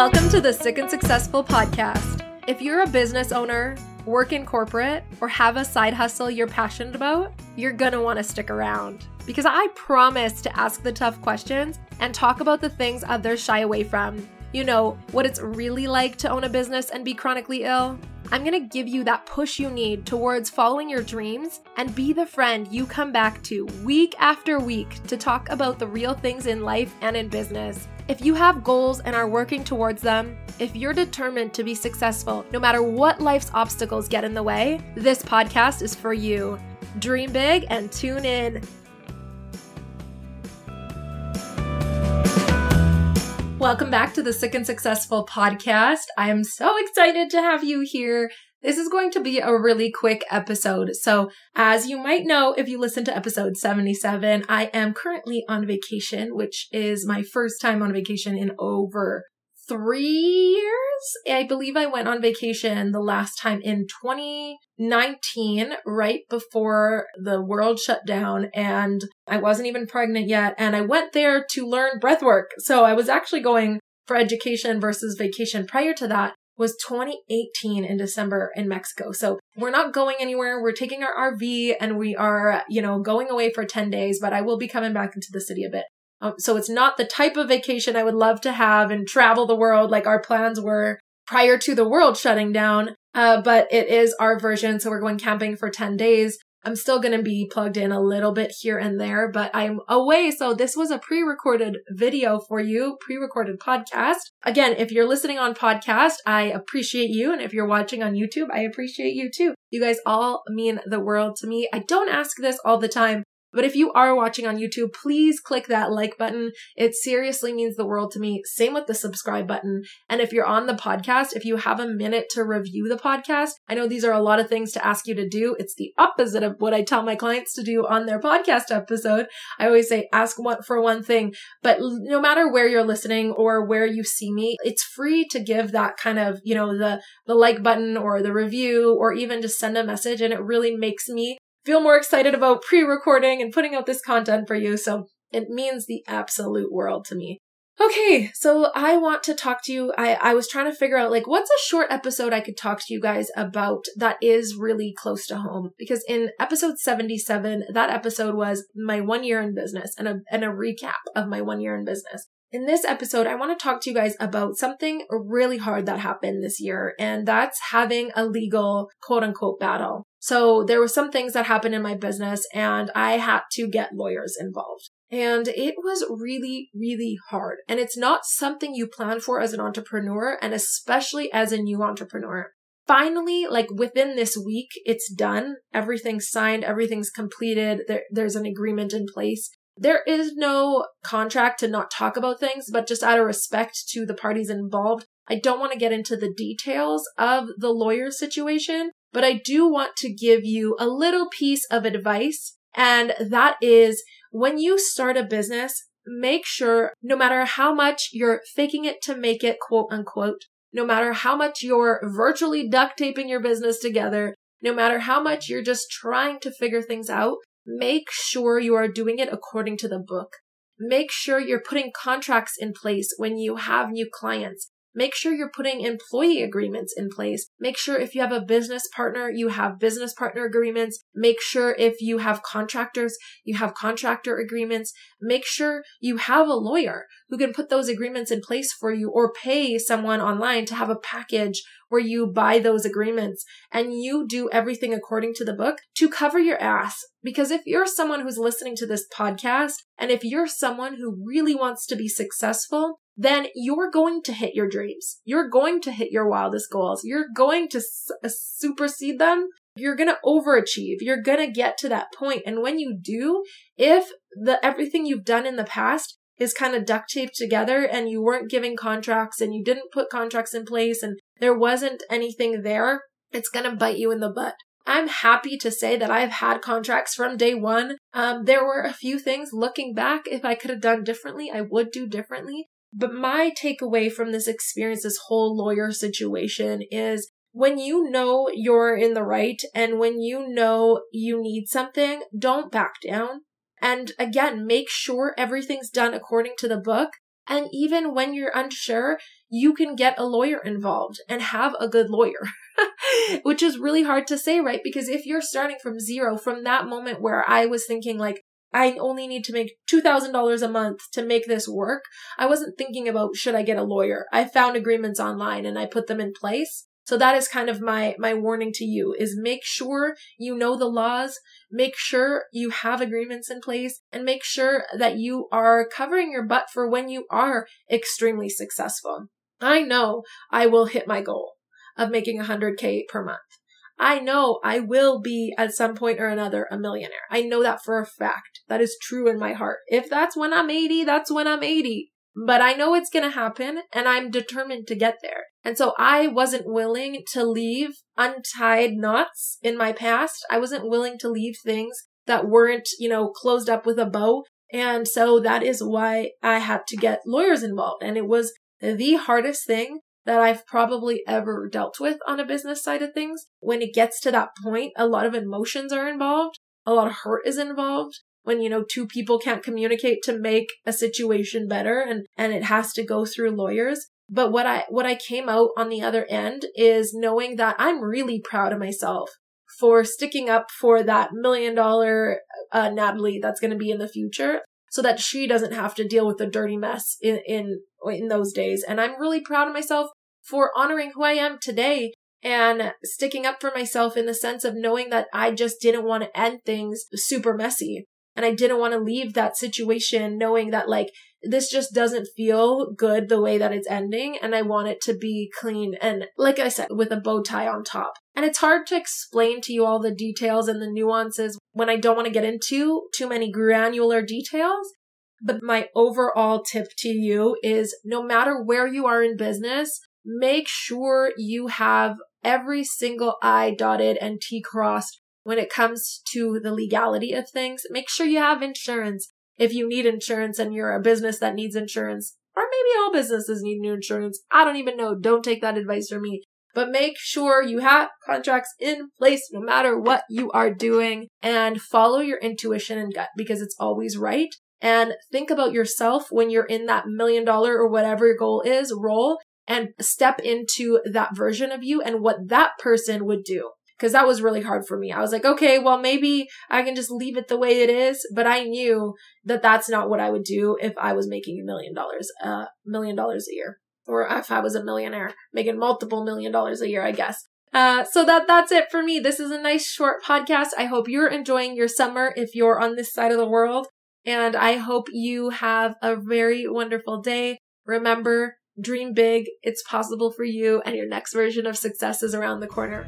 Welcome to the Sick and Successful podcast. If you're a business owner, work in corporate, or have a side hustle you're passionate about, you're gonna wanna stick around. Because I promise to ask the tough questions and talk about the things others shy away from. You know, what it's really like to own a business and be chronically ill. I'm gonna give you that push you need towards following your dreams and be the friend you come back to week after week to talk about the real things in life and in business. If you have goals and are working towards them, if you're determined to be successful, no matter what life's obstacles get in the way, this podcast is for you. Dream big and tune in. Welcome back to the Sick and Successful podcast. I am so excited to have you here. This is going to be a really quick episode. So, as you might know, if you listen to episode 77, I am currently on vacation, which is my first time on vacation in over three years. I believe I went on vacation the last time in 2019, right before the world shut down, and I wasn't even pregnant yet. And I went there to learn breath work. So I was actually going for education versus vacation prior to that was 2018 in December in Mexico. So we're not going anywhere. We're taking our RV and we are, you know, going away for 10 days, but I will be coming back into the city a bit. Um, so it's not the type of vacation I would love to have and travel the world like our plans were prior to the world shutting down. Uh, but it is our version. So we're going camping for 10 days. I'm still going to be plugged in a little bit here and there, but I'm away. So this was a pre-recorded video for you, pre-recorded podcast. Again, if you're listening on podcast, I appreciate you. And if you're watching on YouTube, I appreciate you too. You guys all mean the world to me. I don't ask this all the time, but if you are watching on YouTube, please click that like button. It seriously means the world to me. Same with the subscribe button. And if you're on the podcast, if you have a minute to review the podcast, I know these are a lot of things to ask you to do. It's the opposite of what I tell my clients to do on their podcast episode. I always say ask one for one thing, but no matter where you're listening or where you see me, it's free to give that kind of, you know, the the like button or the review or even just send a message and it really makes me feel more excited about pre-recording and putting out this content for you. So it means the absolute world to me. Okay, so I want to talk to you. I, I was trying to figure out like what's a short episode I could talk to you guys about that is really close to home. Because in episode 77, that episode was my one year in business and a and a recap of my one year in business. In this episode, I want to talk to you guys about something really hard that happened this year, and that's having a legal quote unquote battle. So there were some things that happened in my business and I had to get lawyers involved. And it was really, really hard. And it's not something you plan for as an entrepreneur and especially as a new entrepreneur. Finally, like within this week, it's done. Everything's signed. Everything's completed. There, there's an agreement in place. There is no contract to not talk about things, but just out of respect to the parties involved, I don't want to get into the details of the lawyer situation, but I do want to give you a little piece of advice. And that is when you start a business, make sure no matter how much you're faking it to make it, quote unquote, no matter how much you're virtually duct taping your business together, no matter how much you're just trying to figure things out, make sure you are doing it according to the book. Make sure you're putting contracts in place when you have new clients. Make sure you're putting employee agreements in place. Make sure if you have a business partner, you have business partner agreements. Make sure if you have contractors, you have contractor agreements. Make sure you have a lawyer who can put those agreements in place for you or pay someone online to have a package where you buy those agreements and you do everything according to the book to cover your ass. Because if you're someone who's listening to this podcast and if you're someone who really wants to be successful, then you're going to hit your dreams. You're going to hit your wildest goals. You're going to uh, supersede them. You're going to overachieve. You're going to get to that point. And when you do, if the everything you've done in the past is kind of duct taped together and you weren't giving contracts and you didn't put contracts in place and there wasn't anything there, it's going to bite you in the butt. I'm happy to say that I've had contracts from day one. Um, there were a few things looking back, if I could have done differently, I would do differently. But my takeaway from this experience, this whole lawyer situation is when you know you're in the right and when you know you need something, don't back down. And again, make sure everything's done according to the book And even when you're unsure, you can get a lawyer involved and have a good lawyer, which is really hard to say, right? Because if you're starting from zero, from that moment where I was thinking like, I only need to make $2,000 a month to make this work. I wasn't thinking about should I get a lawyer. I found agreements online and I put them in place. So that is kind of my, my warning to you is make sure you know the laws, make sure you have agreements in place and make sure that you are covering your butt for when you are extremely successful. I know I will hit my goal of making 100k per month. I know I will be at some point or another a millionaire. I know that for a fact. That is true in my heart. If that's when I'm 80, that's when I'm 80 but I know it's going to happen and I'm determined to get there. And so I wasn't willing to leave untied knots in my past. I wasn't willing to leave things that weren't, you know, closed up with a bow. And so that is why I had to get lawyers involved. And it was the hardest thing that I've probably ever dealt with on a business side of things. When it gets to that point, a lot of emotions are involved. A lot of hurt is involved when, you know, two people can't communicate to make a situation better and, and it has to go through lawyers. But what I, what I came out on the other end is knowing that I'm really proud of myself for sticking up for that million dollar uh, Natalie that's going to be in the future so that she doesn't have to deal with the dirty mess in, in, in those days. And I'm really proud of myself for honoring who I am today and sticking up for myself in the sense of knowing that I just didn't want to end things super messy. And I didn't want to leave that situation knowing that like this just doesn't feel good the way that it's ending. And I want it to be clean and like I said, with a bow tie on top. And it's hard to explain to you all the details and the nuances when I don't want to get into too many granular details. But my overall tip to you is no matter where you are in business, make sure you have every single I dotted and T crossed when it comes to the legality of things. Make sure you have insurance if you need insurance and you're a business that needs insurance. Or maybe all businesses need new insurance. I don't even know. Don't take that advice from me. But make sure you have contracts in place no matter what you are doing and follow your intuition and gut because it's always right. And think about yourself when you're in that million dollar or whatever your goal is role and step into that version of you and what that person would do because that was really hard for me. I was like, okay, well, maybe I can just leave it the way it is. But I knew that that's not what I would do if I was making a million dollars, a uh, million dollars a year, or if I was a millionaire making multiple million dollars a year, I guess. Uh, so that that's it for me. This is a nice short podcast. I hope you're enjoying your summer if you're on this side of the world. And I hope you have a very wonderful day. Remember, dream big. It's possible for you and your next version of success is around the corner.